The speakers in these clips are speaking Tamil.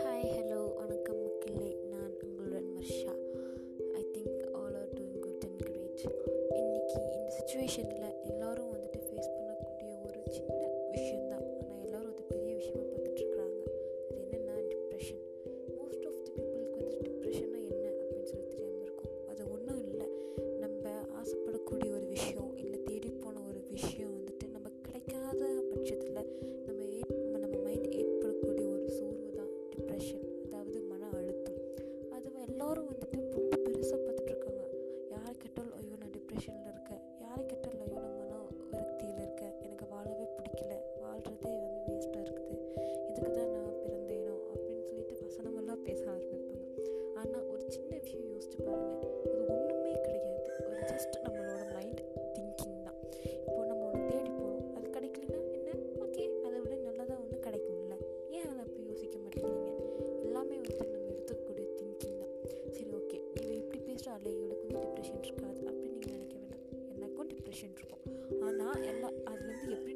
ஹாய் ஹலோ வணக்கம் கிள்ளை நான் உங்களுடன் Varsha I think all are doing good and great இன்னைக்கு இந்த சுச்சுவேஷனில் மைண்டில் நம்ம ஏற் நம்ம மைண்ட் ஏற்படக்கூடிய ஒரு சோர்வு தான் டிப்ரெஷன் அதாவது மன அழுத்தம். அது எல்லோரும் வந்துட்டு ரொம்ப பெருசாக பார்த்துட்ருக்காங்க யார் கேட்டாலும் ஐயோ நான் டிப்ரெஷனில் இருக்கேன். யார் கேட்டாலும் ஐயோ நான் மன விரக்தியில் இருக்கேன். எனக்கு வாழவே பிடிக்கல. வாழ்கிறதே வந்து வேஸ்ட்டாக இருக்குது. இதுக்கு தான் நான் பிறந்தேனோ? அப்படின்னு சொல்லிட்டு வசனமெல்லாம் பேச ஆரம்பிப்பாங்க. ஆனால் ஒரு சின்ன விஷயம் யோசிச்சு பாருங்கள் அது ஒன்றுமே கிடையாது. ஒரு ஜஸ்ட் நம்ம ரிலேஷன் இருக்கும் ஆனால் எல்லாம் அது வந்து எப்படி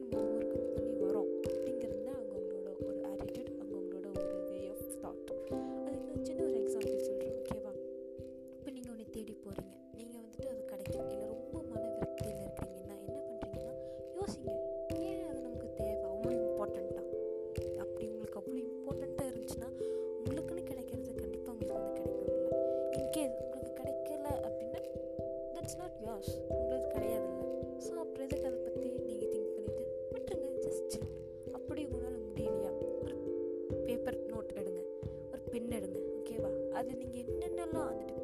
பின்னடுங்க ஓகேவா அதில் நீங்கள் என்னென்னலாம் வந்துட்டு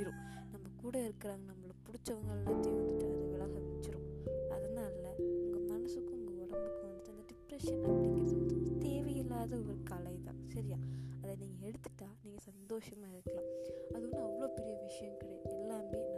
தீரும். நம்ம கூட இருக்கிறாங்க நம்மளை பிடிச்சவங்க எல்லாத்தையும் வந்துட்டு அது விலக வச்சிடும் அதனால உங்கள் மனசுக்கும் உங்கள் உடம்புக்கும் வந்துட்டு அந்த டிப்ரெஷன் அப்படிங்கிறது வந்து தேவையில்லாத ஒரு கலை தான். சரியா? அதை நீங்கள் எடுத்துட்டா நீங்கள் சந்தோஷமாக இருக்கலாம். அது ஒன்றும் அவ்வளோ பெரிய விஷயம் கிடையாது. எல்லாமே